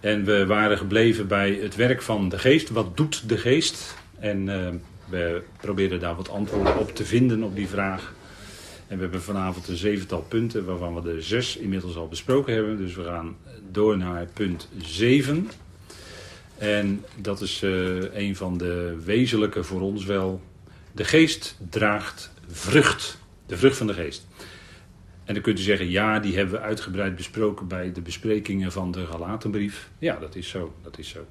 En we waren gebleven bij het werk van de geest. Wat doet de geest? En uh, we probeerden daar wat antwoorden op te vinden op die vraag. En we hebben vanavond een zevental punten, waarvan we de zes inmiddels al besproken hebben. Dus we gaan door naar punt 7. En dat is uh, een van de wezenlijke voor ons wel. De geest draagt vrucht. De vrucht van de geest. En dan kunt u zeggen, ja, die hebben we uitgebreid besproken bij de besprekingen van de Galatenbrief. Ja, dat is zo, dat is zo.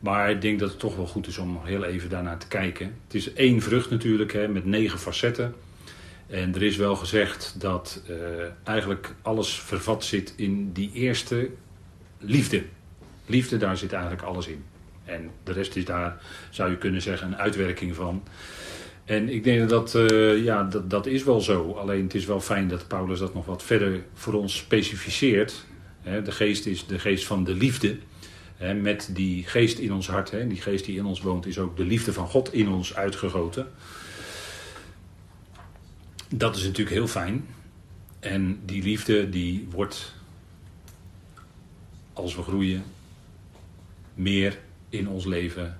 Maar ik denk dat het toch wel goed is om heel even daarnaar te kijken. Het is één vrucht natuurlijk, hè, met negen facetten. En er is wel gezegd dat uh, eigenlijk alles vervat zit in die eerste liefde. Liefde, daar zit eigenlijk alles in. En de rest is daar, zou je kunnen zeggen, een uitwerking van. En ik denk dat uh, ja, dat, dat is wel zo. Alleen het is wel fijn dat Paulus dat nog wat verder voor ons specificeert. de geest is de geest van de liefde. met die geest in ons hart, die geest die in ons woont, is ook de liefde van God in ons uitgegoten. Dat is natuurlijk heel fijn. En die liefde die wordt, als we groeien, meer in ons leven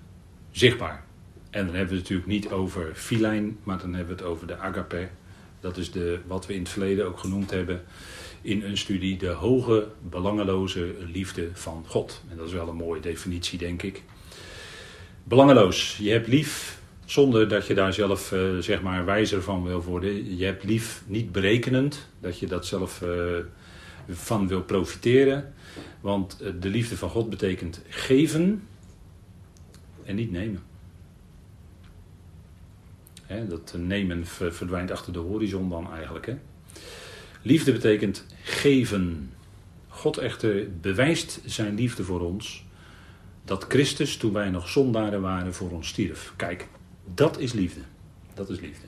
zichtbaar. En dan hebben we het natuurlijk niet over filijn, maar dan hebben we het over de agape. Dat is de, wat we in het verleden ook genoemd hebben in een studie, de hoge, belangeloze liefde van God. En dat is wel een mooie definitie, denk ik. Belangeloos. Je hebt lief zonder dat je daar zelf uh, zeg maar wijzer van wil worden. Je hebt lief niet berekenend, dat je dat zelf uh, van wil profiteren. Want uh, de liefde van God betekent geven en niet nemen. Dat nemen verdwijnt achter de horizon dan eigenlijk. Hè. Liefde betekent geven. God echter bewijst zijn liefde voor ons. Dat Christus, toen wij nog zondaren waren, voor ons stierf. Kijk, dat is liefde. Dat is liefde.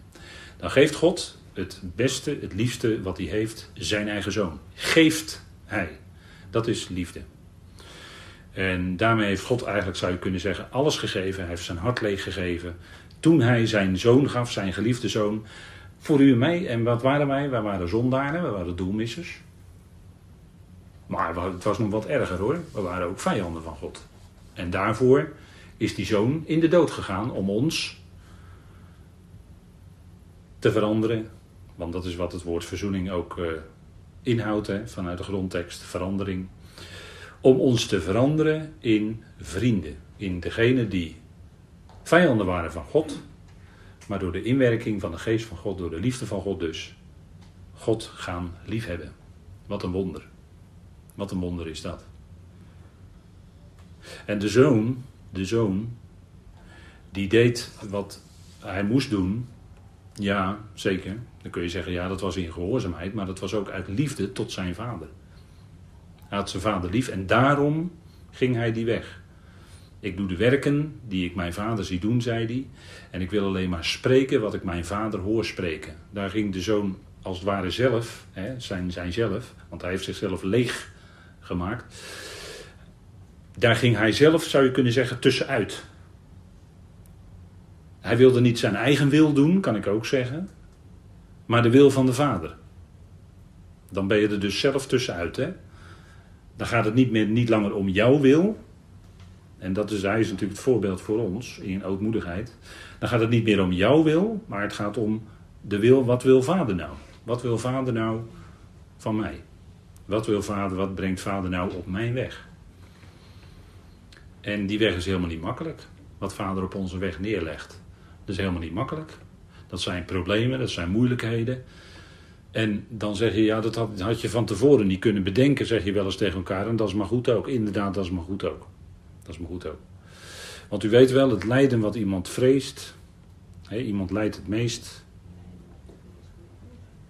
Dan geeft God het beste, het liefste wat hij heeft, zijn eigen zoon. Geeft hij. Dat is liefde. En daarmee heeft God eigenlijk, zou je kunnen zeggen, alles gegeven. Hij heeft zijn hart leeg gegeven toen hij zijn zoon gaf, zijn geliefde zoon, voor u en mij. En wat waren wij? Wij waren zondaren, we waren doelmissers. Maar het was nog wat erger hoor. We waren ook vijanden van God. En daarvoor is die zoon in de dood gegaan om ons te veranderen. Want dat is wat het woord verzoening ook uh, inhoudt hè, vanuit de grondtekst, verandering. Om ons te veranderen in vrienden. In degene die vijanden waren van God, maar door de inwerking van de geest van God, door de liefde van God dus, God gaan liefhebben. Wat een wonder. Wat een wonder is dat. En de zoon, de zoon, die deed wat hij moest doen. Ja, zeker. Dan kun je zeggen, ja, dat was in gehoorzaamheid, maar dat was ook uit liefde tot zijn vader. Hij had zijn vader lief en daarom ging hij die weg. Ik doe de werken die ik mijn vader zie doen, zei hij. En ik wil alleen maar spreken wat ik mijn vader hoor spreken. Daar ging de zoon als het ware zelf, hè, zijn, zijn zelf, want hij heeft zichzelf leeg gemaakt. Daar ging hij zelf, zou je kunnen zeggen, tussenuit. Hij wilde niet zijn eigen wil doen, kan ik ook zeggen, maar de wil van de vader. Dan ben je er dus zelf tussenuit. Hè? Dan gaat het niet, meer, niet langer om jouw wil, en dat is, hij is natuurlijk het voorbeeld voor ons in ootmoedigheid. Dan gaat het niet meer om jouw wil, maar het gaat om de wil, wat wil vader nou? Wat wil vader nou van mij? Wat wil vader, wat brengt vader nou op mijn weg? En die weg is helemaal niet makkelijk. Wat vader op onze weg neerlegt. Dat is helemaal niet makkelijk. Dat zijn problemen, dat zijn moeilijkheden. En dan zeg je, ja, dat had, had je van tevoren niet kunnen bedenken, zeg je wel eens tegen elkaar. En dat is maar goed ook. Inderdaad, dat is maar goed ook. Dat is maar goed ook. Want u weet wel, het lijden wat iemand vreest, hè, iemand lijdt het meest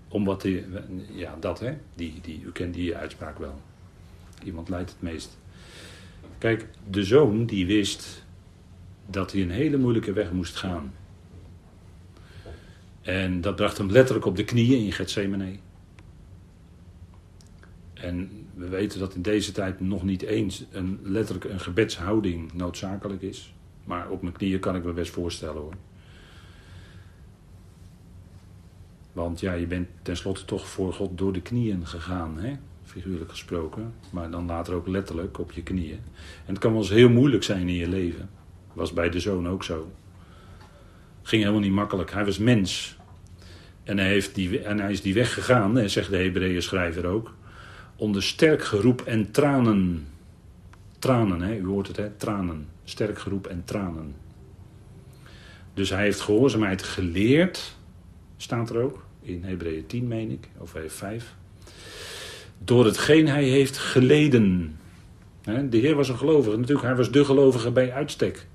om wat hij, ja dat hè, die, die, u kent die uitspraak wel. Iemand lijdt het meest. Kijk, de zoon die wist dat hij een hele moeilijke weg moest gaan. En dat bracht hem letterlijk op de knieën in Gethsemane. En we weten dat in deze tijd nog niet eens een, letterlijk een gebedshouding noodzakelijk is. Maar op mijn knieën kan ik me best voorstellen hoor. Want ja, je bent tenslotte toch voor God door de knieën gegaan. Hè? figuurlijk gesproken, maar dan later ook letterlijk op je knieën. En het kan wel eens heel moeilijk zijn in je leven. Was bij de zoon ook zo. Ging helemaal niet makkelijk. Hij was mens. En hij, heeft die, en hij is die weg gegaan, zegt de Hebreeën schrijver ook, onder sterk geroep en tranen. Tranen, hè? u hoort het, hè? tranen. Sterk geroep en tranen. Dus hij heeft gehoorzaamheid geleerd, staat er ook, in Hebreeën 10 meen ik, of 5. Door hetgeen hij heeft geleden. De Heer was een gelovige, natuurlijk, hij was de gelovige bij uitstek.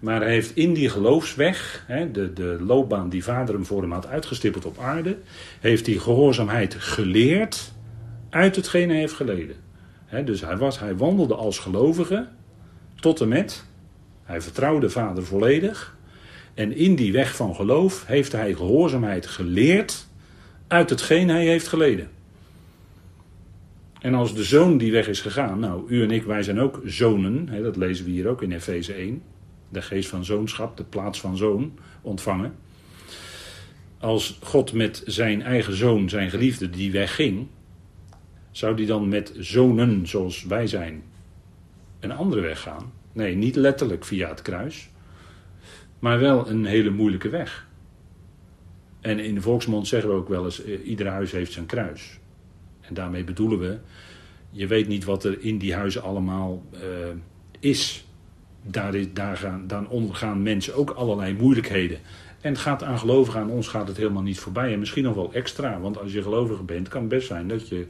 Maar hij heeft in die geloofsweg, de, de loopbaan die vader hem voor hem had uitgestippeld op aarde, heeft hij gehoorzaamheid geleerd uit hetgeen hij heeft geleden. dus hij, was, hij wandelde als gelovige tot en met, hij vertrouwde vader volledig. En in die weg van geloof heeft hij gehoorzaamheid geleerd uit hetgeen hij heeft geleden. En als de zoon die weg is gegaan, nou, u en ik, wij zijn ook zonen, dat lezen we hier ook in Efeze 1, de geest van zoonschap, de plaats van zoon ontvangen. Als God met zijn eigen zoon, zijn geliefde, die wegging, zou die dan met zonen zoals wij zijn een andere weg gaan? Nee, niet letterlijk via het kruis, maar wel een hele moeilijke weg. En in de volksmond zeggen we ook wel eens: eh, ieder huis heeft zijn kruis. En daarmee bedoelen we, je weet niet wat er in die huizen allemaal uh, is. Daar, daar gaan, dan ondergaan mensen ook allerlei moeilijkheden. En het gaat aan gelovigen, aan ons gaat het helemaal niet voorbij. En misschien nog wel extra, want als je gelovige bent, kan het best zijn dat je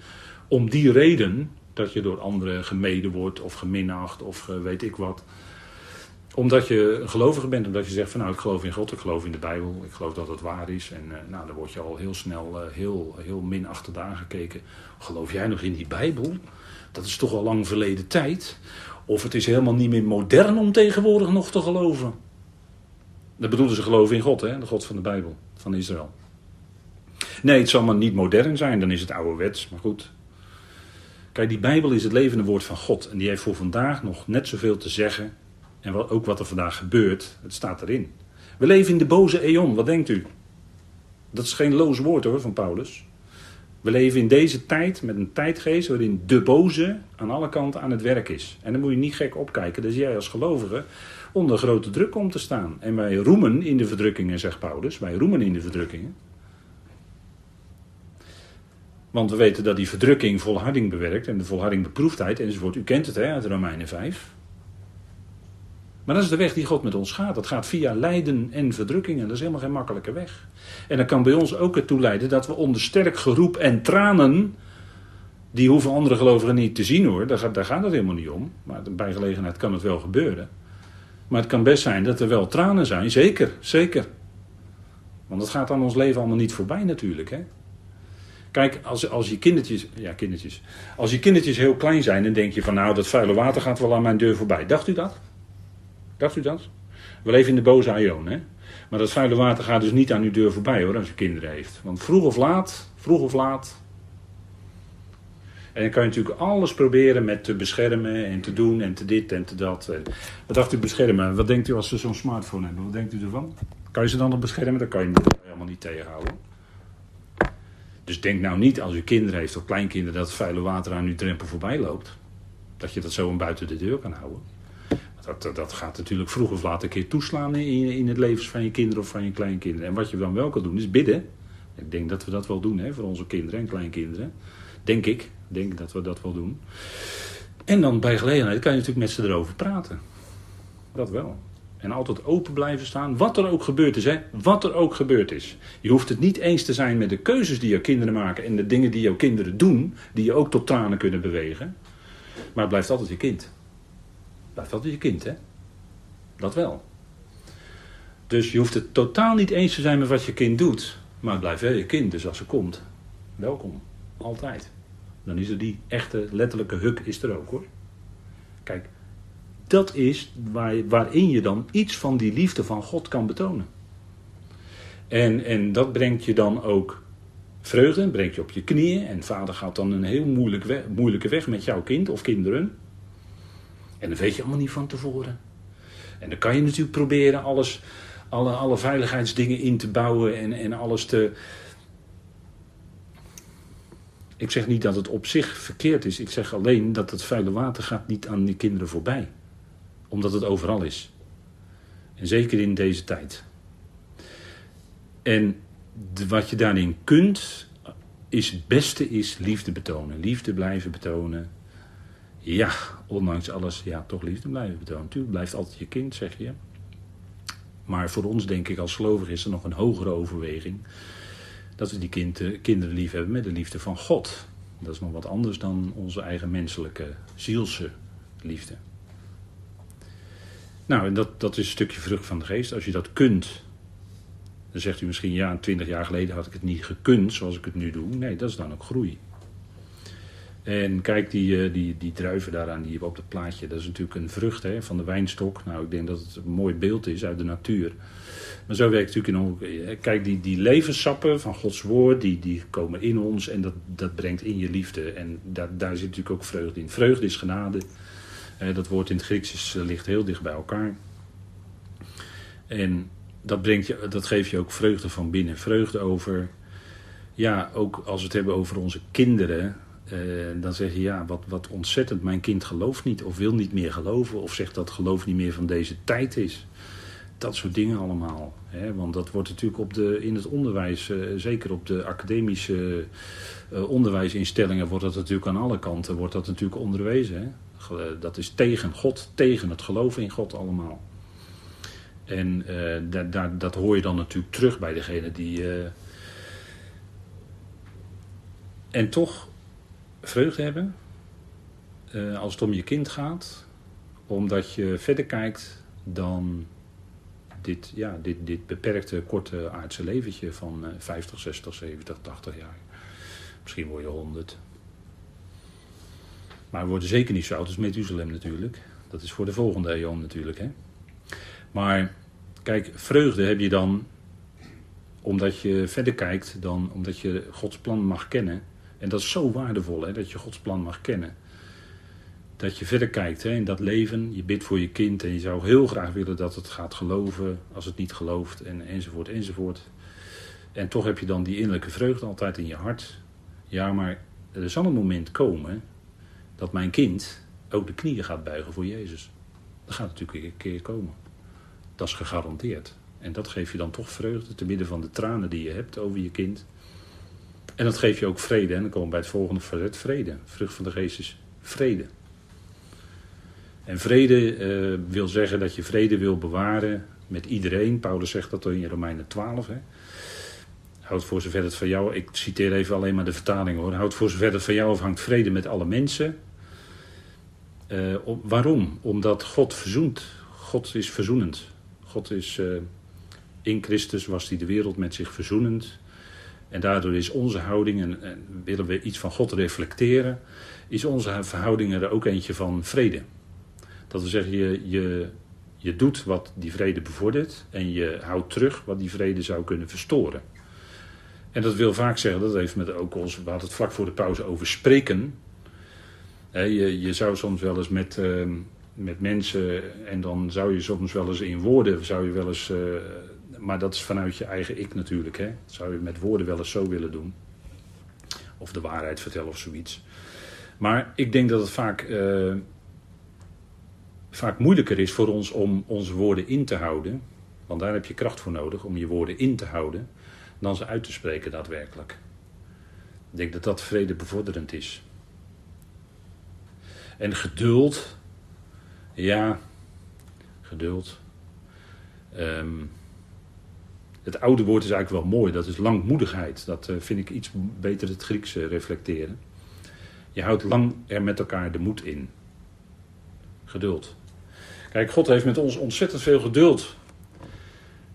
om die reden, dat je door anderen gemeden wordt of geminacht of weet ik wat omdat je een gelovige bent, omdat je zegt van nou ik geloof in God, ik geloof in de Bijbel, ik geloof dat het waar is. En uh, nou, dan word je al heel snel uh, heel, heel minachtend aangekeken. Geloof jij nog in die Bijbel? Dat is toch al lang verleden tijd. Of het is helemaal niet meer modern om tegenwoordig nog te geloven. Dat bedoelen ze geloven in God, hè? de God van de Bijbel, van Israël. Nee, het zal maar niet modern zijn, dan is het ouderwets, maar goed. Kijk, die Bijbel is het levende woord van God. En die heeft voor vandaag nog net zoveel te zeggen en ook wat er vandaag gebeurt, het staat erin. We leven in de boze eon, wat denkt u? Dat is geen loos woord hoor van Paulus. We leven in deze tijd met een tijdgeest waarin de boze aan alle kanten aan het werk is. En dan moet je niet gek opkijken, dat jij als gelovige onder grote druk komt te staan. En wij roemen in de verdrukkingen, zegt Paulus, wij roemen in de verdrukkingen. Want we weten dat die verdrukking volharding bewerkt en de volharding beproefdheid enzovoort. U kent het hè, uit Romeinen 5. Maar dat is de weg die God met ons gaat. Dat gaat via lijden en verdrukkingen. Dat is helemaal geen makkelijke weg. En dat kan bij ons ook ertoe leiden dat we onder sterk geroep en tranen. Die hoeven andere gelovigen niet te zien hoor, daar gaat, daar gaat het helemaal niet om. Maar bij gelegenheid kan het wel gebeuren. Maar het kan best zijn dat er wel tranen zijn, zeker, zeker. Want dat gaat aan ons leven allemaal niet voorbij natuurlijk. Hè? Kijk, als, als je kindertjes, ja kindertjes, als je kindertjes heel klein zijn, dan denk je van nou dat vuile water gaat wel aan mijn deur voorbij. Dacht u dat? Dacht u dat? We leven in de boze aion, hè? Maar dat vuile water gaat dus niet aan uw deur voorbij hoor, als u kinderen heeft. Want vroeg of laat, vroeg of laat. En dan kan je natuurlijk alles proberen met te beschermen en te doen en te dit en te dat. Wat dacht u beschermen? Wat denkt u als ze zo'n smartphone hebben? Wat denkt u ervan? Kan je ze dan nog beschermen? Dat kan je helemaal niet tegenhouden. Dus denk nou niet als u kinderen heeft of kleinkinderen dat het vuile water aan uw drempel voorbij loopt. Dat je dat zo buiten de deur kan houden. Dat, dat gaat natuurlijk vroeg of laat een keer toeslaan in, in het leven van je kinderen of van je kleinkinderen. En wat je dan wel kan doen is bidden. Ik denk dat we dat wel doen hè, voor onze kinderen en kleinkinderen. Denk ik. Denk dat we dat wel doen. En dan bij gelegenheid kan je natuurlijk met ze erover praten. Dat wel. En altijd open blijven staan. Wat er ook gebeurd is, hè? Wat er ook gebeurd is. Je hoeft het niet eens te zijn met de keuzes die jouw kinderen maken en de dingen die jouw kinderen doen, die je ook tot tranen kunnen bewegen. Maar het blijft altijd je kind blijft altijd je kind, hè? Dat wel. Dus je hoeft het totaal niet eens te zijn met wat je kind doet. Maar het blijft wel je kind, dus als ze komt, welkom. Altijd. Dan is er die echte letterlijke huk is er ook hoor. Kijk, dat is waar, waarin je dan iets van die liefde van God kan betonen. En, en dat brengt je dan ook vreugde, brengt je op je knieën. En vader gaat dan een heel moeilijk moeilijke weg met jouw kind of kinderen. En dat weet je allemaal niet van tevoren. En dan kan je natuurlijk proberen alles, alle, alle veiligheidsdingen in te bouwen en, en alles te. Ik zeg niet dat het op zich verkeerd is. Ik zeg alleen dat het vuile water gaat niet aan die kinderen voorbij. Omdat het overal is. En zeker in deze tijd. En wat je daarin kunt, is het beste is liefde betonen. Liefde blijven betonen. Ja, ondanks alles, ja, toch liefde blijven betonen. Natuurlijk blijft altijd je kind, zeg je. Maar voor ons, denk ik, als gelovig is er nog een hogere overweging. Dat we die kind, kinderen lief hebben met de liefde van God. Dat is nog wat anders dan onze eigen menselijke, zielse liefde. Nou, dat, dat is een stukje vrucht van de geest. Als je dat kunt, dan zegt u misschien, ja, twintig jaar geleden had ik het niet gekund zoals ik het nu doe. Nee, dat is dan ook groei. En kijk, die, eh, die, die druiven daaraan, die op het plaatje, dat is natuurlijk een vrucht hè, van de wijnstok. Nou, ik denk dat het een mooi beeld is uit de natuur. Maar zo werkt het natuurlijk in ook. Kijk, die, die levenssappen van Gods woord, die, die komen in ons en dat, dat brengt in je liefde. En daar, daar zit natuurlijk ook vreugde in. Vreugde is genade. Dat woord in het Grieks eh, ligt heel dicht bij elkaar. En dat, brengt je, dat geeft je ook vreugde van binnen. Vreugde over, ja, ook als we het hebben over onze kinderen. Eh, dan zeg je ja, wat, wat ontzettend, mijn kind gelooft niet of wil niet meer geloven. Of zegt dat geloof niet meer van deze tijd is. Dat soort dingen allemaal. Hè? Want dat wordt natuurlijk op de, in het onderwijs, eh, zeker op de academische onderwijsinstellingen, wordt dat natuurlijk aan alle kanten wordt dat natuurlijk onderwezen. Hè? Dat is tegen God, tegen het geloven in God allemaal. En uh, dat hoor je dan natuurlijk terug bij degene die. Uh, en toch vreugde hebben uh, als het om je kind gaat, omdat je verder kijkt dan dit, ja, dit, dit beperkte korte aardse leventje van 50, 60, 70, 80 jaar. Misschien word je 100. Maar we worden zeker niet zo oud als Methuselem natuurlijk. Dat is voor de volgende eeuw natuurlijk. Hè? Maar kijk, vreugde heb je dan omdat je verder kijkt dan omdat je Gods plan mag kennen. En dat is zo waardevol, hè, dat je Gods plan mag kennen. Dat je verder kijkt hè, in dat leven. Je bidt voor je kind en je zou heel graag willen dat het gaat geloven als het niet gelooft. En, enzovoort, enzovoort. En toch heb je dan die innerlijke vreugde altijd in je hart. Ja, maar er zal een moment komen dat mijn kind ook de knieën gaat buigen voor Jezus. Dat gaat natuurlijk een keer komen. Dat is gegarandeerd. En dat geeft je dan toch vreugde te midden van de tranen die je hebt over je kind. En dat geeft je ook vrede. En dan komen we bij het volgende verzet: vrede. Vrucht van de geest is vrede. En vrede uh, wil zeggen dat je vrede wil bewaren met iedereen. Paulus zegt dat in Romeinen 12. Hè. Houd voor zover het van jou, ik citeer even alleen maar de vertaling hoor. Houd voor zover het van jou afhangt vrede met alle mensen. Uh, waarom? Omdat God verzoent. God is verzoenend. God is, uh, in Christus was hij de wereld met zich verzoenend. En daardoor is onze houding, en, en, willen we iets van God reflecteren, is onze verhouding er ook eentje van vrede. Dat wil zeggen, je, je, je doet wat die vrede bevordert en je houdt terug wat die vrede zou kunnen verstoren. En dat wil vaak zeggen, dat heeft met ook ons, we hadden het vlak voor de pauze over spreken. Je, je zou soms wel eens met, uh, met mensen, en dan zou je soms wel eens in woorden, zou je wel eens, uh, maar dat is vanuit je eigen ik natuurlijk. Hè? Zou je met woorden wel eens zo willen doen. Of de waarheid vertellen of zoiets. Maar ik denk dat het vaak, uh, vaak moeilijker is voor ons om onze woorden in te houden. Want daar heb je kracht voor nodig om je woorden in te houden dan ze uit te spreken daadwerkelijk. Ik denk dat dat vrede bevorderend is. En geduld, ja, geduld. Um, het oude woord is eigenlijk wel mooi, dat is langmoedigheid. Dat uh, vind ik iets beter het Grieks uh, reflecteren. Je houdt lang er met elkaar de moed in. Geduld. Kijk, God heeft met ons ontzettend veel geduld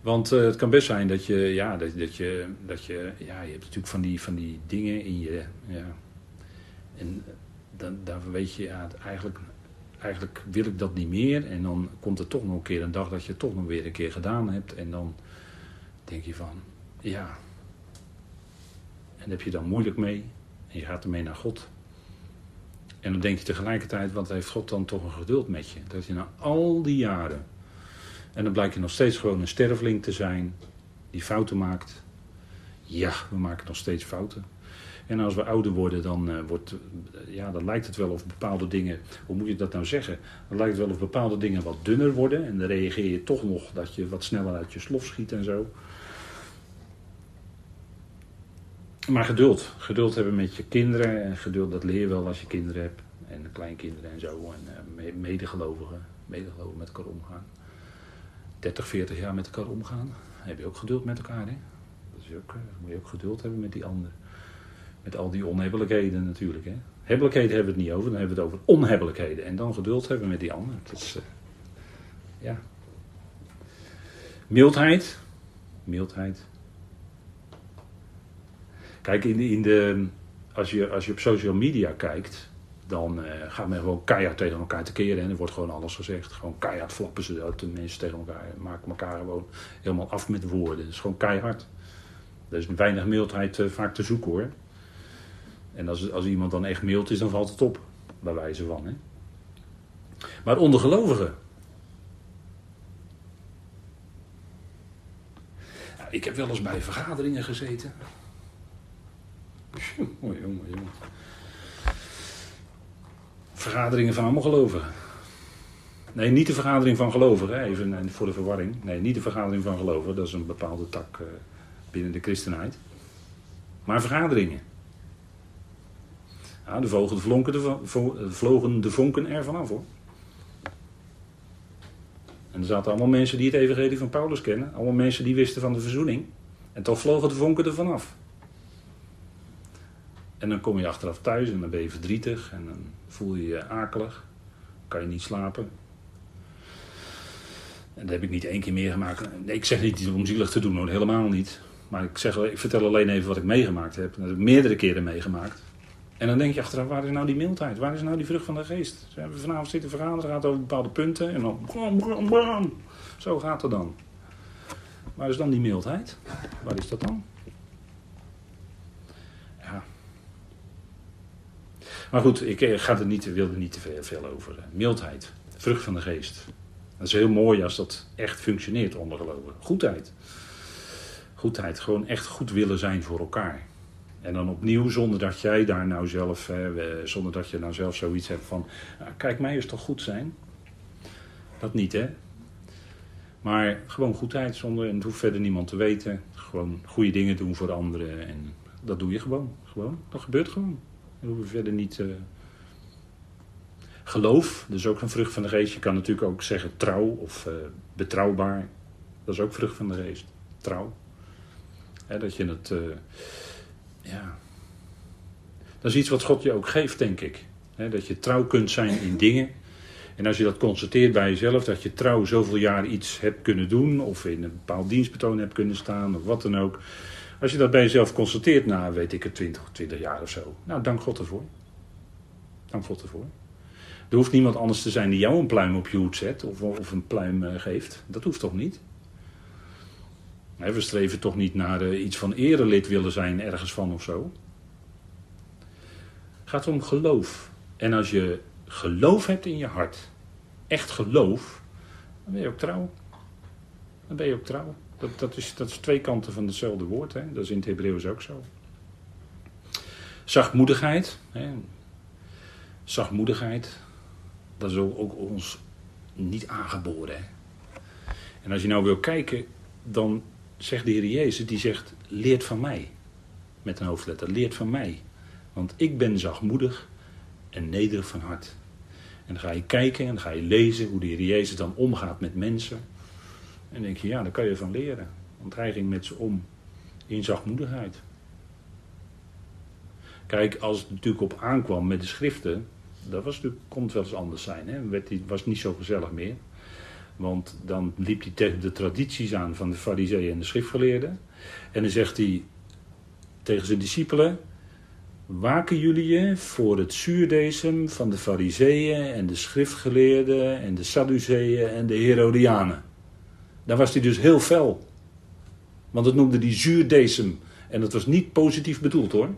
want uh, het kan best zijn dat je, ja, dat, dat, je, dat je, ja, je hebt natuurlijk van die, van die dingen in je, ja. En dan, dan weet je, eigenlijk, eigenlijk wil ik dat niet meer. En dan komt er toch nog een keer een dag dat je het toch nog weer een keer gedaan hebt. En dan denk je van, ja. En heb je dan moeilijk mee. En je gaat ermee naar God. En dan denk je tegelijkertijd, wat heeft God dan toch een geduld met je? Dat je na al die jaren en dan blijkt je nog steeds gewoon een sterveling te zijn die fouten maakt. Ja, we maken nog steeds fouten. En als we ouder worden, dan, uh, wordt, ja, dan lijkt het wel of bepaalde dingen, hoe moet je dat nou zeggen? Dan lijkt het wel of bepaalde dingen wat dunner worden. En dan reageer je toch nog dat je wat sneller uit je slof schiet en zo. Maar geduld. Geduld hebben met je kinderen. En geduld, dat leer je wel als je kinderen hebt. En kleinkinderen en zo. En uh, medegelovigen. Medegelovigen met elkaar omgaan. 30, 40 jaar met elkaar omgaan. Dan heb je ook geduld met elkaar. Hè? Dat is ook, moet je ook geduld hebben met die ander. Met al die onhebbelijkheden natuurlijk. Hè? Hebbelijkheden hebben we het niet over. Dan hebben we het over onhebbelijkheden. En dan geduld hebben met die ander. Dat is, uh, ja. Mildheid. Mildheid. Kijk, in de, in de, als, je, als je op social media kijkt, dan uh, gaat men gewoon keihard tegen elkaar te keren. En er wordt gewoon alles gezegd. Gewoon keihard flappen ze dat. De mensen tegen elkaar maken elkaar gewoon helemaal af met woorden. Het is gewoon keihard. Er is weinig mildheid uh, vaak te zoeken hoor. En als, als iemand dan echt mild is, dan valt het op. Bij wijze van. Hè. Maar onder gelovigen. Ik heb wel eens bij vergaderingen gezeten. Mooi jongen, jongen. Vergaderingen van allemaal. Nee, niet de vergadering van gelovigen, even voor de verwarring. Nee, niet de vergadering van gelovigen, dat is een bepaalde tak uh, binnen de christenheid. Maar vergaderingen. Ja, de vogel, de, de, vlogen de vonken er vanaf hoor. En er zaten allemaal mensen die het evangelie van Paulus kennen. Allemaal mensen die wisten van de verzoening. En toch vlogen de vonken er vanaf. En dan kom je achteraf thuis en dan ben je verdrietig en dan voel je je akelig. Kan je niet slapen. En dat heb ik niet één keer meegemaakt. Ik zeg niet om zielig te doen, hoor, helemaal niet. Maar ik, zeg, ik vertel alleen even wat ik meegemaakt heb. Dat heb ik meerdere keren meegemaakt. En dan denk je achteraf, waar is nou die mildheid? Waar is nou die vrucht van de geest? We hebben vanavond zitten vergaderen, gaat over bepaalde punten. En dan bram, bram, bram. Zo gaat het dan. Waar is dan die mildheid? Waar is dat dan? Maar goed, ik eh, ga er niet, wil er niet te veel, over. Mildheid, vrucht van de geest. Dat is heel mooi als dat echt functioneert onder geloven. Goedheid. Goedheid, gewoon echt goed willen zijn voor elkaar. En dan opnieuw, zonder dat jij daar nou zelf, zonder dat je nou zelf zoiets hebt van, nou, kijk mij eens toch goed zijn. Dat niet hè. Maar gewoon goedheid, zonder, en het hoeft verder niemand te weten. Gewoon goede dingen doen voor anderen en dat doe je gewoon. gewoon. Dat gebeurt gewoon. We hoeven verder niet. Uh... Geloof, dat is ook een vrucht van de geest. Je kan natuurlijk ook zeggen trouw of uh, betrouwbaar. Dat is ook vrucht van de geest. Trouw. Hè, dat je het. Uh, ja. Dat is iets wat God je ook geeft, denk ik. Dat je trouw kunt zijn in dingen. En als je dat constateert bij jezelf, dat je trouw zoveel jaar iets hebt kunnen doen, of in een bepaald dienstbetoon hebt kunnen staan, of wat dan ook. Als je dat bij jezelf constateert na, weet ik het, 20, 20 jaar of zo. Nou, dank God ervoor. Dank God ervoor. Er hoeft niemand anders te zijn die jou een pluim op je hoed zet of, of een pluim uh, geeft. Dat hoeft toch niet? We streven toch niet naar uh, iets van erelid willen zijn ergens van of zo. Het gaat om geloof. En als je geloof hebt in je hart, echt geloof, dan ben je ook trouw. Dan ben je ook trouw. Dat, dat, is, dat is twee kanten van hetzelfde woord. Hè? Dat is in het Hebreeuws ook zo. Zachtmoedigheid. Hè? Zachtmoedigheid. Dat is ook ons niet aangeboren. Hè? En als je nou wil kijken, dan zegt de Heer Jezus, die zegt, leert van mij. Met een hoofdletter, leert van mij. Want ik ben zachtmoedig en nederig van hart. En dan ga je kijken en dan ga je lezen hoe de Heer Jezus dan omgaat met mensen. En denk je, ja, daar kan je van leren. Want hij ging met ze om in zachtmoedigheid. Kijk, als het natuurlijk op aankwam met de schriften, dat was natuurlijk, kon het wel eens anders zijn. Die, was niet zo gezellig meer. Want dan liep hij tegen de tradities aan van de fariseeën en de schriftgeleerden. En dan zegt hij tegen zijn discipelen... Waken jullie je voor het zuurdesem van de fariseeën en de schriftgeleerden en de Sadduceeën en de Herodianen. Daar was hij dus heel fel. Want het noemde die zuurdesem. En dat was niet positief bedoeld hoor.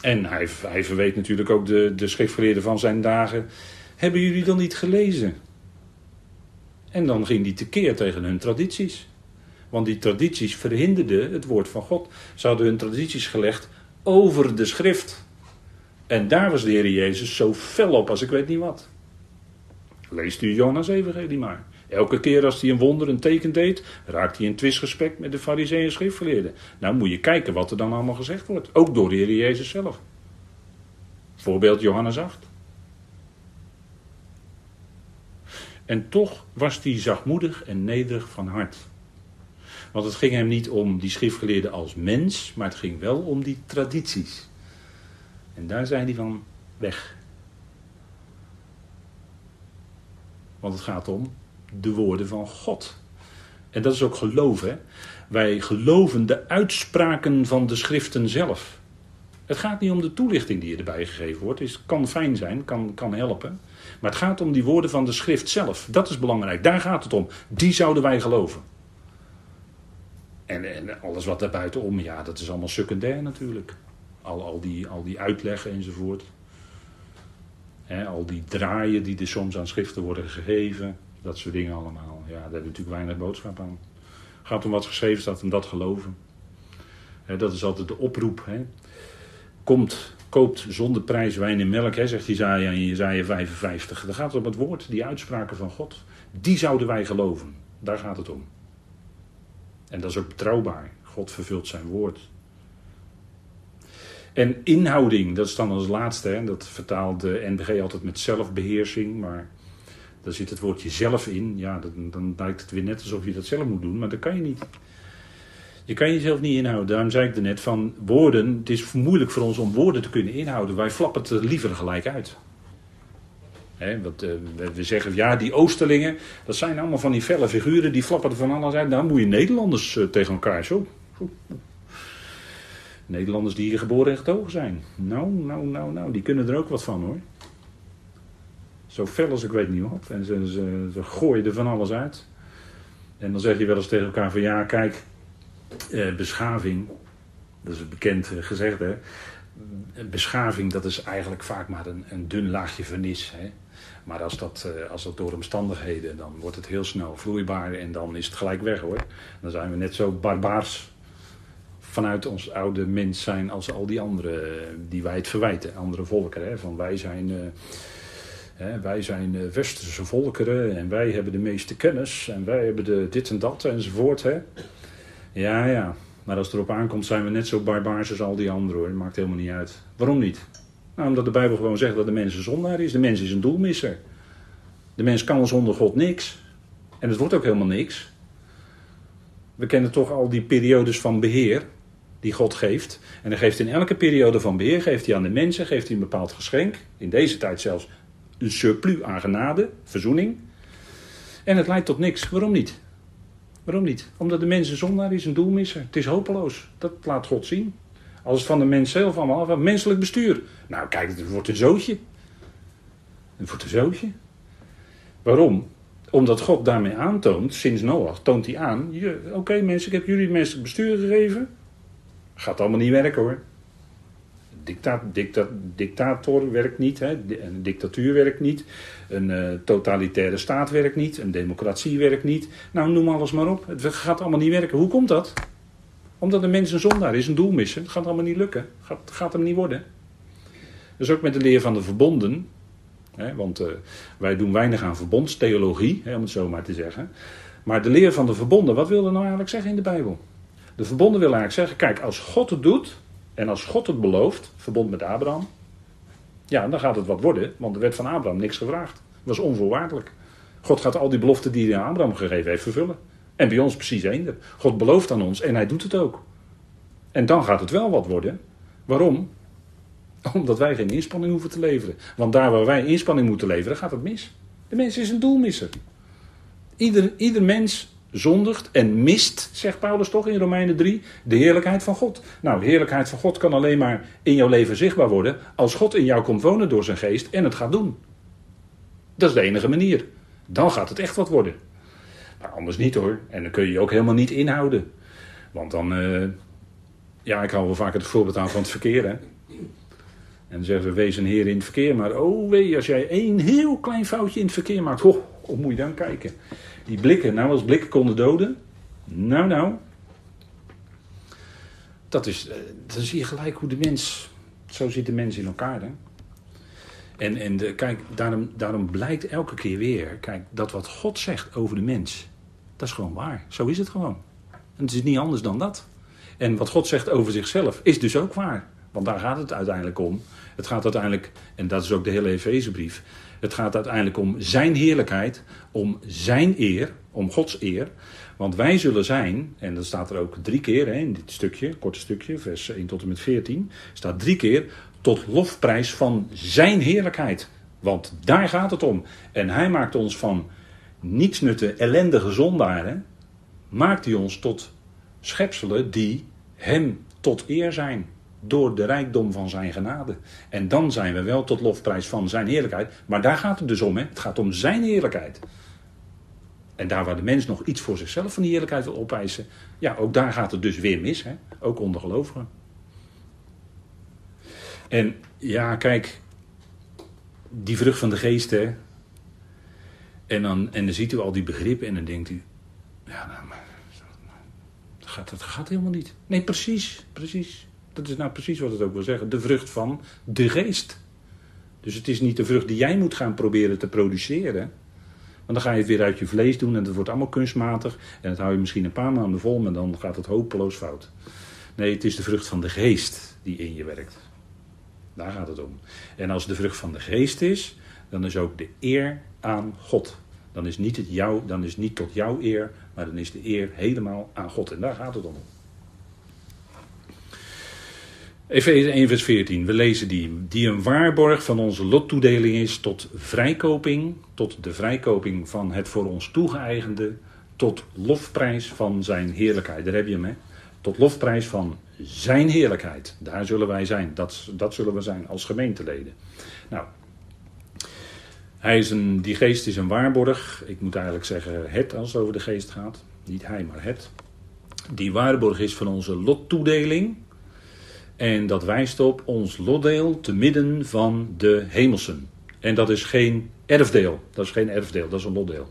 En hij, hij verweet natuurlijk ook de, de schriftgeleerden van zijn dagen. Hebben jullie dan niet gelezen? En dan ging hij tekeer tegen hun tradities. Want die tradities verhinderden het woord van God. Ze hadden hun tradities gelegd over de schrift. En daar was de Heer Jezus zo fel op als ik weet niet wat. Leest u Jonas Evangelie maar. Elke keer als hij een wonder, een teken deed, raakt hij in twistgesprek met de fariseeën en schriftgeleerden. Nou moet je kijken wat er dan allemaal gezegd wordt. Ook door de Heer Jezus zelf. Voorbeeld Johannes 8. En toch was hij zachtmoedig en nederig van hart. Want het ging hem niet om die schriftgeleerden als mens, maar het ging wel om die tradities. En daar zijn die van weg. Want het gaat om de woorden van God. En dat is ook geloven. Wij geloven de uitspraken van de schriften zelf. Het gaat niet om de toelichting die erbij gegeven wordt. Het kan fijn zijn, kan, kan helpen. Maar het gaat om die woorden van de schrift zelf. Dat is belangrijk. Daar gaat het om. Die zouden wij geloven. En, en alles wat daar buitenom, ja, dat is allemaal secundair natuurlijk. Al, al, die, al die uitleggen enzovoort. al die draaien die er soms aan schriften worden gegeven. Dat soort dingen allemaal. Ja, daar hebben natuurlijk weinig boodschap aan. Het gaat om wat geschreven staat en dat geloven. dat is altijd de oproep. Komt, koopt zonder prijs wijn en melk, zegt Isaiah in Isaiah 55. Dan gaat het om het woord, die uitspraken van God. Die zouden wij geloven. Daar gaat het om. En dat is ook betrouwbaar. God vervult zijn woord. En inhouding, dat is dan als laatste. Hè, dat vertaalt de NBG altijd met zelfbeheersing. Maar daar zit het woordje zelf in. Ja, dan, dan lijkt het weer net alsof je dat zelf moet doen. Maar dat kan je niet. Je kan jezelf niet inhouden. Daarom zei ik er net van woorden. Het is moeilijk voor ons om woorden te kunnen inhouden. Wij flappen het er liever gelijk uit. wat, uh, we zeggen, ja, die Oosterlingen, dat zijn allemaal van die felle figuren, die flappen er van alles uit. Dan moet je Nederlanders uh, tegen elkaar zo. Nederlanders die hier geboren en getogen zijn. Nou, nou, nou, nou, die kunnen er ook wat van hoor. Zo fel als ik weet niet wat. En ze, ze gooien er van alles uit. En dan zeg je wel eens tegen elkaar van ja, kijk, eh, beschaving, dat is bekend eh, gezegd hè. Beschaving, dat is eigenlijk vaak maar een, een dun laagje vernis. Hè? Maar als dat, eh, als dat door omstandigheden, dan wordt het heel snel vloeibaar en dan is het gelijk weg hoor. Dan zijn we net zo barbaars vanuit ons oude mens zijn als al die anderen die wij het verwijten, andere volkeren. Hè? Van wij zijn. Hè, wij zijn westerse volkeren en wij hebben de meeste kennis en wij hebben de dit en dat enzovoort. Hè. Ja, ja. Maar als het erop aankomt zijn we net zo barbaars als al die anderen hoor. Maakt helemaal niet uit. Waarom niet? Nou, omdat de Bijbel gewoon zegt dat de mens een zondaar is. De mens is een doelmisser. De mens kan zonder God niks. En het wordt ook helemaal niks. We kennen toch al die periodes van beheer die God geeft. En hij geeft in elke periode van beheer geeft hij aan de mensen geeft hij een bepaald geschenk. In deze tijd zelfs een surplus aan genade, verzoening. En het leidt tot niks. Waarom niet? Waarom niet? Omdat de mens een zondaar is, een doelmisser. Het is hopeloos. Dat laat God zien. Als het van de mens zelf allemaal af, menselijk bestuur. Nou, kijk, het wordt een zootje. Het wordt een zootje. Waarom? Omdat God daarmee aantoont, sinds Noach, toont hij aan: oké mensen, ik heb jullie menselijk bestuur gegeven. Gaat allemaal niet werken hoor. Dicta, dicta, dictator werkt niet, hè? een dictatuur werkt niet, een uh, totalitaire staat werkt niet, een democratie werkt niet. Nou, noem alles maar op. Het gaat allemaal niet werken. Hoe komt dat? Omdat de mens een zondaar is, een doelmisser. Het gaat allemaal niet lukken. Het gaat, hem niet worden. Dus ook met de leer van de verbonden. Hè, want uh, wij doen weinig aan verbondstheologie, hè, om het zo maar te zeggen. Maar de leer van de verbonden, wat wil er nou eigenlijk zeggen in de Bijbel? De verbonden wil eigenlijk zeggen, kijk, als God het doet, en als God het belooft, verbond met Abraham, ja, dan gaat het wat worden, want er werd van Abraham niks gevraagd. Het was onvoorwaardelijk. God gaat al die beloften die hij aan Abraham gegeven heeft vervullen. En bij ons precies eender. God belooft aan ons en hij doet het ook. En dan gaat het wel wat worden. Waarom? Omdat wij geen inspanning hoeven te leveren. Want daar waar wij inspanning moeten leveren, gaat het mis. De mens is een doelmisser. Ieder, ieder mens zondigt en mist, zegt Paulus toch in Romeinen 3, de heerlijkheid van God. Nou, de heerlijkheid van God kan alleen maar in jouw leven zichtbaar worden als God in jou komt wonen door zijn geest en het gaat doen. Dat is de enige manier. Dan gaat het echt wat worden. Maar anders niet hoor. En dan kun je je ook helemaal niet inhouden. Want dan, uh, ja, ik hou wel vaak het voorbeeld aan van het verkeer. Hè? En dan zeggen we, wees een heer in het verkeer. Maar oh wee, als jij één heel klein foutje in het verkeer maakt, hoe moet je dan kijken? Die blikken, nou als blikken konden doden, Nou, nou. Dat is, eh, dan zie je gelijk hoe de mens, zo zit de mens in elkaar. Hè? En, en de, kijk, daarom, daarom blijkt elke keer weer, kijk, dat wat God zegt over de mens, dat is gewoon waar. Zo is het gewoon. En het is niet anders dan dat. En wat God zegt over zichzelf is dus ook waar. Want daar gaat het uiteindelijk om. Het gaat uiteindelijk, en dat is ook de hele Efezebrief, het gaat uiteindelijk om zijn heerlijkheid, om zijn eer, om Gods eer. Want wij zullen zijn, en dat staat er ook drie keer hè, in dit stukje, korte stukje, vers 1 tot en met 14, staat drie keer tot lofprijs van zijn heerlijkheid. Want daar gaat het om. En hij maakt ons van nietsnutte, ellendige zondaren, maakt hij ons tot schepselen die hem tot eer zijn. Door de rijkdom van zijn genade. En dan zijn we wel tot lofprijs van zijn heerlijkheid. Maar daar gaat het dus om. Hè? Het gaat om zijn heerlijkheid. En daar waar de mens nog iets voor zichzelf van die heerlijkheid wil opeisen. Ja, ook daar gaat het dus weer mis. Hè? Ook onder gelovigen. En ja, kijk. Die vrucht van de geest, hè. En dan, en dan ziet u al die begrippen en dan denkt u. Ja, nou, maar. Dat gaat, dat gaat helemaal niet. Nee, precies. Precies. Dat is nou precies wat het ook wil zeggen. De vrucht van de geest. Dus het is niet de vrucht die jij moet gaan proberen te produceren. Want dan ga je het weer uit je vlees doen en dat wordt allemaal kunstmatig. En dat hou je misschien een paar maanden vol, maar dan gaat het hopeloos fout. Nee, het is de vrucht van de geest die in je werkt. Daar gaat het om. En als de vrucht van de geest is, dan is ook de eer aan God. Dan is niet, het jou, dan is niet tot jouw eer, maar dan is de eer helemaal aan God. En daar gaat het om. Efeze 1 vers 14, we lezen die. Die een waarborg van onze lottoedeling is tot vrijkoping, tot de vrijkoping van het voor ons toegeëigende, tot lofprijs van zijn heerlijkheid. Daar heb je hem, hè? Tot lofprijs van zijn heerlijkheid. Daar zullen wij zijn. Dat, dat zullen we zijn als gemeenteleden. Nou, hij is een, die geest is een waarborg. Ik moet eigenlijk zeggen het als het over de geest gaat. Niet hij, maar het. Die waarborg is van onze lottoedeling. En dat wijst op ons lotdeel te midden van de hemelsen. En dat is geen erfdeel. Dat is geen erfdeel, dat is een lotdeel.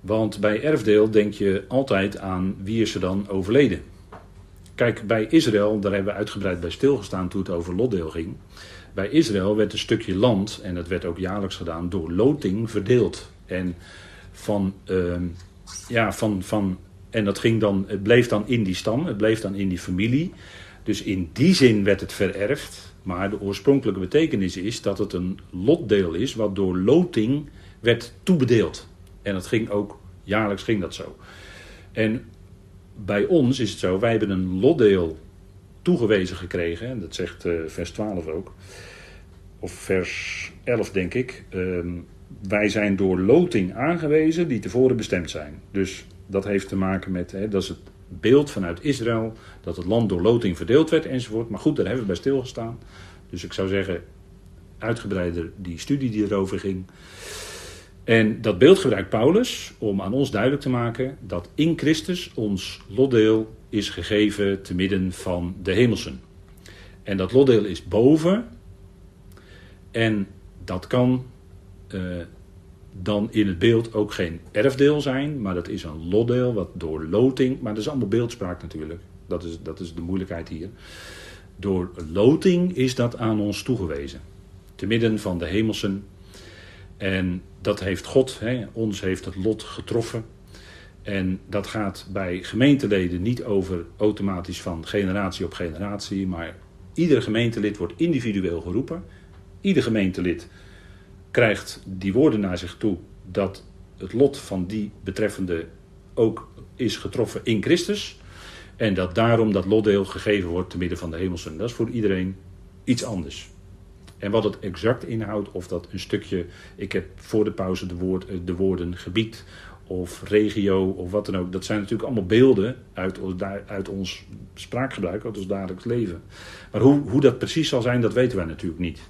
Want bij erfdeel denk je altijd aan wie is er dan overleden. Kijk, bij Israël, daar hebben we uitgebreid bij stilgestaan toen het over lotdeel ging. Bij Israël werd een stukje land, en dat werd ook jaarlijks gedaan, door loting verdeeld. En van, uh, ja, van, van, en dat ging dan, het bleef dan in die stam, het bleef dan in die familie. Dus in die zin werd het vererfd. Maar de oorspronkelijke betekenis is dat het een lotdeel is wat door loting werd toebedeeld. En dat ging ook, jaarlijks ging dat zo. En bij ons is het zo, wij hebben een lotdeel toegewezen gekregen. En dat zegt uh, vers 12 ook. Of vers 11 denk ik. Uh, wij zijn door loting aangewezen die tevoren bestemd zijn. Dus dat heeft te maken met, dat is het beeld vanuit Israël, dat het land door loting verdeeld werd enzovoort. Maar goed, daar hebben we bij stilgestaan. Dus ik zou zeggen, uitgebreider die studie die erover ging. En dat beeld gebruikt Paulus om aan ons duidelijk te maken dat in Christus ons lotdeel is gegeven te midden van de hemelsen. En dat lotdeel is boven. En dat kan uh, dan in het beeld ook geen erfdeel zijn, maar dat is een lotdeel wat door loting, maar dat is allemaal beeldspraak natuurlijk. Dat is, dat is de moeilijkheid hier. Door loting is dat aan ons toegewezen. Te midden van de hemelsen. En dat heeft God, hè, ons heeft het lot getroffen. En dat gaat bij gemeenteleden niet over automatisch van generatie op generatie, maar ieder gemeentelid wordt individueel geroepen. Ieder gemeentelid krijgt die woorden naar zich toe dat het lot van die betreffende ook is getroffen in Christus. En dat daarom dat lotdeel gegeven wordt te midden van de hemelsen. Dat is voor iedereen iets anders. En wat het exact inhoudt, of dat een stukje, ik heb voor de pauze de, woord, de woorden gebied of regio of wat dan ook. Dat zijn natuurlijk allemaal beelden uit, uit ons spraakgebruik, uit ons dagelijks leven. Maar hoe, hoe dat precies zal zijn, dat weten wij natuurlijk niet.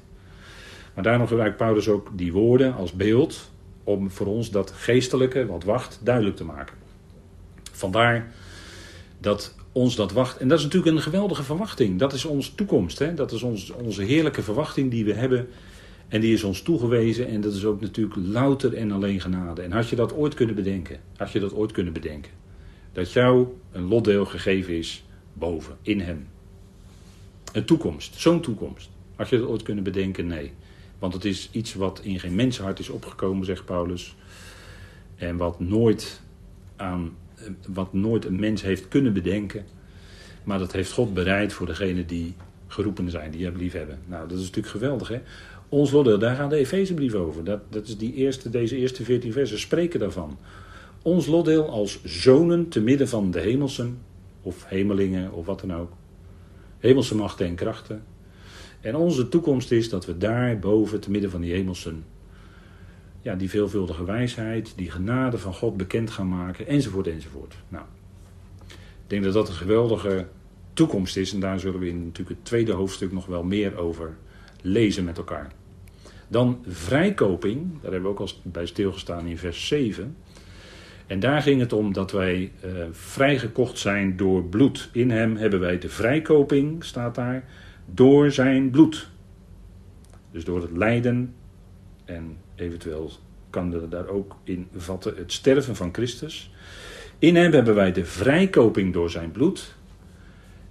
Maar daarom gebruikt Paulus ook die woorden als beeld om voor ons dat geestelijke wat wacht duidelijk te maken. Vandaar dat ons dat wacht. En dat is natuurlijk een geweldige verwachting. Dat is onze toekomst. Hè? Dat is ons, onze heerlijke verwachting die we hebben. En die is ons toegewezen. En dat is ook natuurlijk louter en alleen genade. En had je dat ooit kunnen bedenken? Had je dat ooit kunnen bedenken? Dat jou een lotdeel gegeven is boven, in hem. Een toekomst, zo'n toekomst. Had je dat ooit kunnen bedenken? Nee. Want het is iets wat in geen mensenhart is opgekomen, zegt Paulus. En wat nooit, aan, wat nooit een mens heeft kunnen bedenken. Maar dat heeft God bereid voor degene die geroepen zijn, die hem lief hebben. Nou, dat is natuurlijk geweldig, hè? Ons lotdeel, daar gaat de Efezebrief over. Dat, dat is die eerste, deze eerste veertien versen spreken daarvan. Ons lotdeel als zonen te midden van de hemelsen, of hemelingen, of wat dan ook. Hemelse machten en krachten. En onze toekomst is dat we daar boven, te midden van die hemelsen, ja, die veelvuldige wijsheid, die genade van God bekend gaan maken, enzovoort, enzovoort. Nou, ik denk dat dat een geweldige toekomst is en daar zullen we in natuurlijk het tweede hoofdstuk nog wel meer over lezen met elkaar. Dan vrijkoping, daar hebben we ook al bij stilgestaan in vers 7. En daar ging het om dat wij uh, vrijgekocht zijn door bloed. In hem hebben wij de vrijkoping, staat daar, door zijn bloed. Dus door het lijden en eventueel kan er daar ook in vatten het sterven van Christus. In hem hebben wij de vrijkoping door zijn bloed.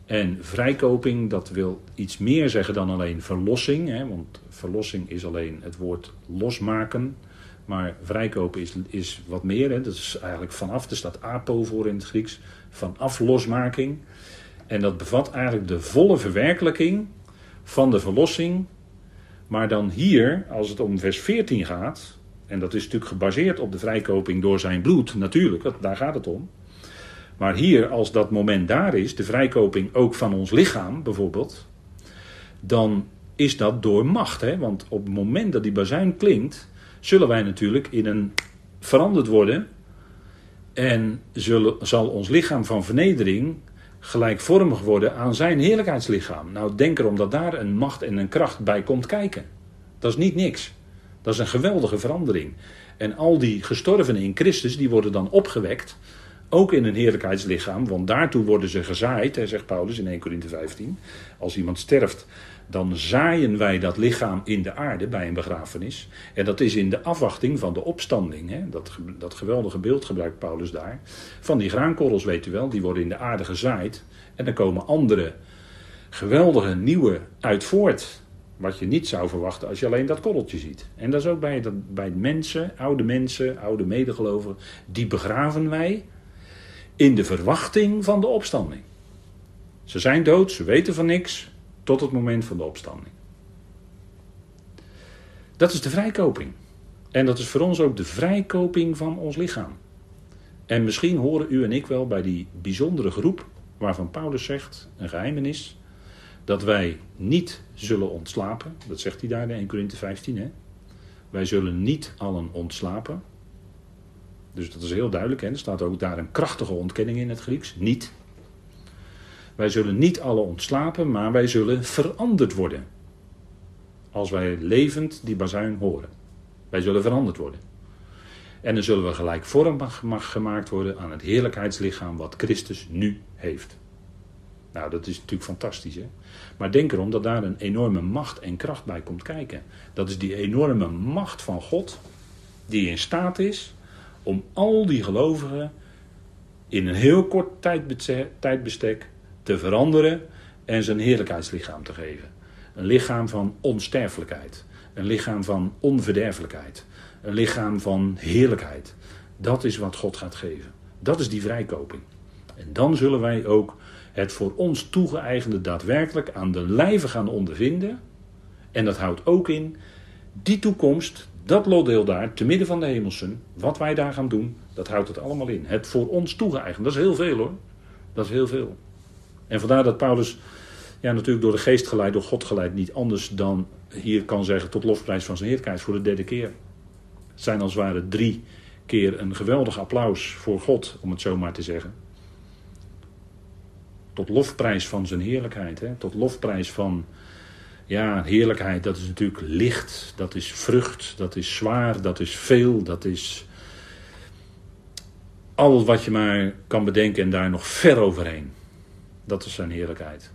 En vrijkoping, dat wil iets meer zeggen dan alleen verlossing. Hè, want verlossing is alleen het woord losmaken. Maar vrijkopen is, is wat meer. Hè, dat is eigenlijk vanaf, er staat apo voor in het Grieks. Vanaf losmaking. En dat bevat eigenlijk de volle verwerkelijking van de verlossing. Maar dan hier, als het om vers 14 gaat. En dat is natuurlijk gebaseerd op de vrijkoping door zijn bloed, natuurlijk, daar gaat het om. Maar hier, als dat moment daar is, de vrijkoping ook van ons lichaam bijvoorbeeld, dan is dat door macht. Hè? Want op het moment dat die bazuin klinkt, zullen wij natuurlijk in een veranderd worden. En zullen, zal ons lichaam van vernedering gelijkvormig worden aan zijn heerlijkheidslichaam. Nou, denk erom dat daar een macht en een kracht bij komt kijken. Dat is niet niks. Dat is een geweldige verandering. En al die gestorvenen in Christus, die worden dan opgewekt ook in een heerlijkheidslichaam, want daartoe worden ze gezaaid, zegt Paulus in 1 Corinthië 15. Als iemand sterft, dan zaaien wij dat lichaam in de aarde bij een begrafenis. En dat is in de afwachting van de opstanding. Hè? Dat, dat geweldige beeld gebruikt Paulus daar. Van die graankorrels, weet u wel, die worden in de aarde gezaaid. En dan komen andere geweldige nieuwe uit voort. Wat je niet zou verwachten als je alleen dat korreltje ziet. En dat is ook bij, dat, bij mensen, oude mensen, oude medegelovigen. Die begraven wij in de verwachting van de opstanding. Ze zijn dood, ze weten van niks, tot het moment van de opstanding. Dat is de vrijkoping. En dat is voor ons ook de vrijkoping van ons lichaam. En misschien horen u en ik wel bij die bijzondere groep waarvan Paulus zegt, een geheimenis, dat wij niet zullen ontslapen. Dat zegt hij daar in 1 Corinthië 15. Hè? Wij zullen niet allen ontslapen. Dus dat is heel duidelijk. Hè? Er staat ook daar een krachtige ontkenning in het Grieks. Niet. Wij zullen niet alle ontslapen, maar wij zullen veranderd worden. Als wij levend die bazuin horen. Wij zullen veranderd worden. En dan zullen we gelijkvormig gemaakt worden aan het heerlijkheidslichaam wat Christus nu heeft. Nou, dat is natuurlijk fantastisch, hè? Maar denk erom dat daar een enorme macht en kracht bij komt kijken. Dat is die enorme macht van God, die in staat is om al die gelovigen in een heel kort tijdbestek te veranderen en zijn heerlijkheidslichaam te geven. Een lichaam van onsterfelijkheid, een lichaam van onverderfelijkheid, een lichaam van heerlijkheid. Dat is wat God gaat geven. Dat is die vrijkoping. En dan zullen wij ook het voor ons toegeëigende daadwerkelijk aan de lijve gaan ondervinden. En dat houdt ook in die toekomst, dat lotdeel daar, te midden van de hemelsen, wat wij daar gaan doen, dat houdt het allemaal in. Het voor ons toegeëigend, dat is heel veel hoor. Dat is heel veel. En vandaar dat Paulus, ja natuurlijk door de geest geleid, door God geleid, niet anders dan hier kan zeggen tot lofprijs van zijn heerlijkheid voor de derde keer. Het zijn als het ware drie keer een geweldig applaus voor God, om het zo maar te zeggen. Tot lofprijs van zijn heerlijkheid, hè? tot lofprijs van ja, heerlijkheid, dat is natuurlijk licht, dat is vrucht, dat is zwaar, dat is veel, dat is alles wat je maar kan bedenken en daar nog ver overheen. Dat is zijn heerlijkheid.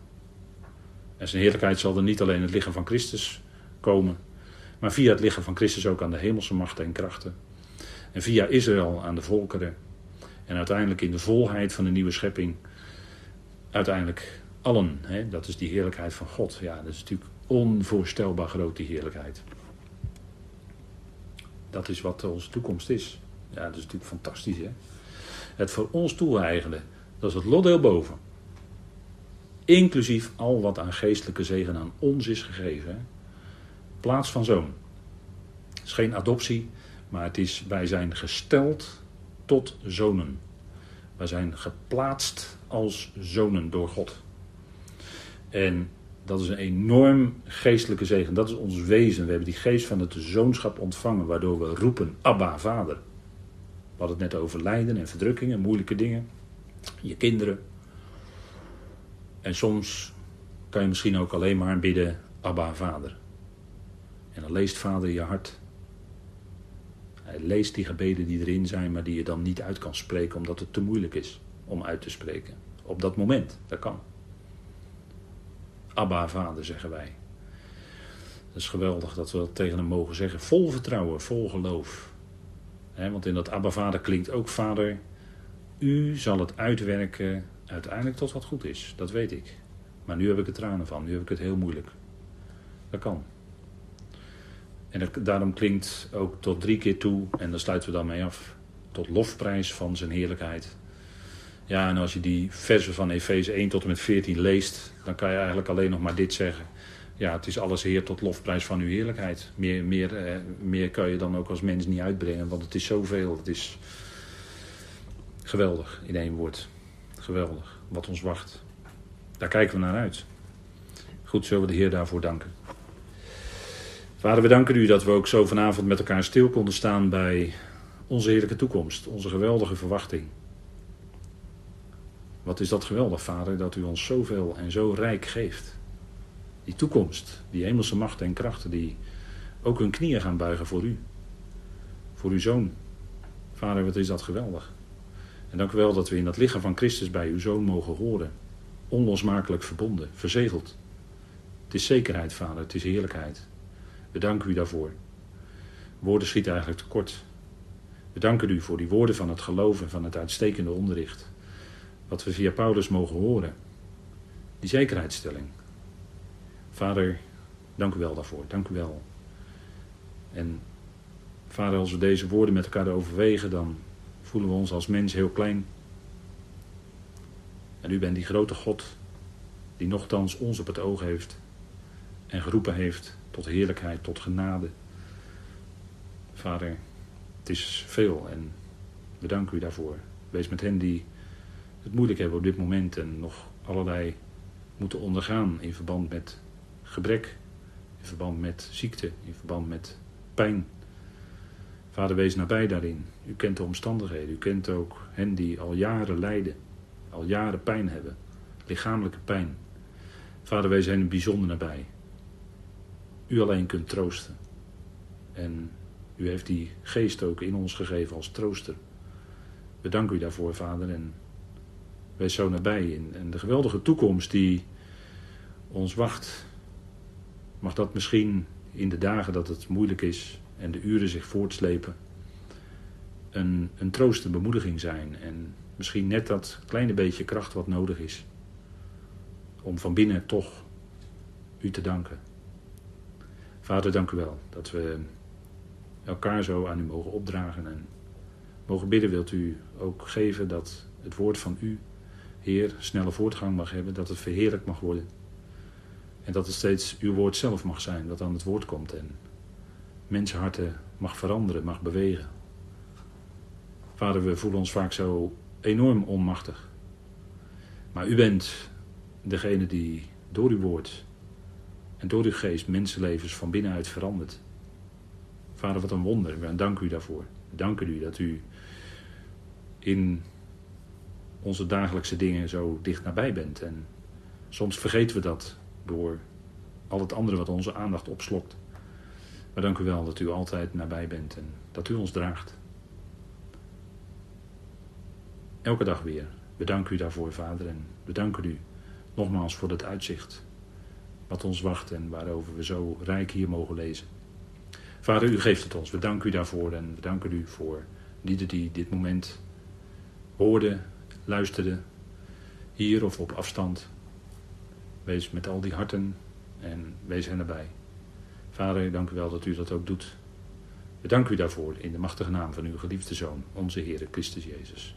En zijn heerlijkheid zal er niet alleen het lichaam van Christus komen, maar via het lichaam van Christus ook aan de hemelse machten en krachten. En via Israël aan de volkeren. En uiteindelijk in de volheid van de nieuwe schepping, uiteindelijk allen. Hè? Dat is die heerlijkheid van God. Ja, dat is natuurlijk onvoorstelbaar groot, die heerlijkheid. Dat is wat onze toekomst is. Ja, dat is natuurlijk fantastisch, hè? Het voor ons toe-eigenen, dat is het lotdeel boven. Inclusief al wat aan geestelijke zegen aan ons is gegeven. Plaats van zoon. Het is geen adoptie, maar het is, wij zijn gesteld tot zonen. Wij zijn geplaatst als zonen door God. En dat is een enorm geestelijke zegen. Dat is ons wezen. We hebben die geest van het zoonschap ontvangen, waardoor we roepen: Abba, vader. We hadden het net over lijden en verdrukkingen, moeilijke dingen. Je kinderen. En soms kan je misschien ook alleen maar bidden: Abba, vader. En dan leest vader je hart. Hij leest die gebeden die erin zijn, maar die je dan niet uit kan spreken omdat het te moeilijk is om uit te spreken. Op dat moment, dat kan. Abba, vader, zeggen wij. Dat is geweldig dat we dat tegen hem mogen zeggen. Vol vertrouwen, vol geloof. want in dat Abba, vader klinkt ook vader. U zal het uitwerken uiteindelijk tot wat goed is. Dat weet ik. Maar nu heb ik er tranen van. Nu heb ik het heel moeilijk. Dat kan. En daarom klinkt ook tot drie keer toe, en daar sluiten we dan mee af, tot lofprijs van zijn heerlijkheid. Ja, en als je die versen van Efeze 1 tot en met 14 leest, dan kan je eigenlijk alleen nog maar dit zeggen. Ja, het is alles Heer tot lofprijs van uw heerlijkheid. Meer, meer, eh, meer kan je dan ook als mens niet uitbrengen, want het is zoveel. Het is geweldig in één woord. Geweldig wat ons wacht. Daar kijken we naar uit. Goed, zullen we de Heer daarvoor danken. Vader, we danken u dat we ook zo vanavond met elkaar stil konden staan bij onze heerlijke toekomst, onze geweldige verwachting. Wat is dat geweldig, Vader, dat u ons zoveel en zo rijk geeft. Die toekomst, die hemelse machten en krachten die ook hun knieën gaan buigen voor u. Voor uw zoon. Vader, wat is dat geweldig. En dank u wel dat we in dat lichaam van Christus bij uw zoon mogen horen. Onlosmakelijk verbonden, verzegeld. Het is zekerheid, Vader, het is heerlijkheid. We danken u daarvoor. Woorden schieten eigenlijk tekort. We danken u voor die woorden van het geloven, van het uitstekende onderricht. Wat we via Paulus mogen horen. Die zekerheidsstelling. Vader, dank u wel daarvoor. Dank u wel. En vader, als we deze woorden met elkaar overwegen, dan voelen we ons als mens heel klein. En u bent die grote God die nogthans ons op het oog heeft en geroepen heeft tot heerlijkheid, tot genade. Vader, het is veel en we danken u daarvoor. Wees met hen die het moeilijk hebben op dit moment en nog allerlei moeten ondergaan in verband met gebrek, in verband met ziekte, in verband met pijn. Vader, wees nabij daarin. U kent de omstandigheden. U kent ook hen die al jaren lijden, al jaren pijn hebben, lichamelijke pijn. Vader, wees hen bijzonder nabij u alleen kunt troosten. En u heeft die geest ook in ons gegeven als trooster. We danken u daarvoor, Vader, en wees zo nabij. in en de geweldige toekomst die ons wacht, mag dat misschien in de dagen dat het moeilijk is en de uren zich voortslepen, een, een troost en bemoediging zijn. En misschien net dat kleine beetje kracht wat nodig is om van binnen toch u te danken. Vader, dank u wel dat we elkaar zo aan u mogen opdragen en mogen bidden. Wilt u ook geven dat het woord van u, Heer, snelle voortgang mag hebben, dat het verheerlijk mag worden. En dat het steeds uw woord zelf mag zijn wat aan het woord komt en mensenharten mag veranderen, mag bewegen. Vader, we voelen ons vaak zo enorm onmachtig. Maar u bent degene die door uw woord en door uw geest mensenlevens van binnenuit verandert. Vader, wat een wonder. We danken u daarvoor. We danken u dat u in onze dagelijkse dingen zo dicht nabij bent. En soms vergeten we dat door al het andere wat onze aandacht opslokt. Maar dank u wel dat u altijd nabij bent en dat u ons draagt. Elke dag weer. We danken u daarvoor, Vader, en we danken u nogmaals voor het uitzicht wat ons wacht en waarover we zo rijk hier mogen lezen. Vader, u geeft het ons. We danken u daarvoor en we danken u voor lieden die dit moment hoorde, luisterde, hier of op afstand. Wees met al die harten en wees hen erbij. Vader, dank u wel dat u dat ook doet. We danken u daarvoor in de machtige naam van uw geliefde Zoon, onze Heer Christus Jezus.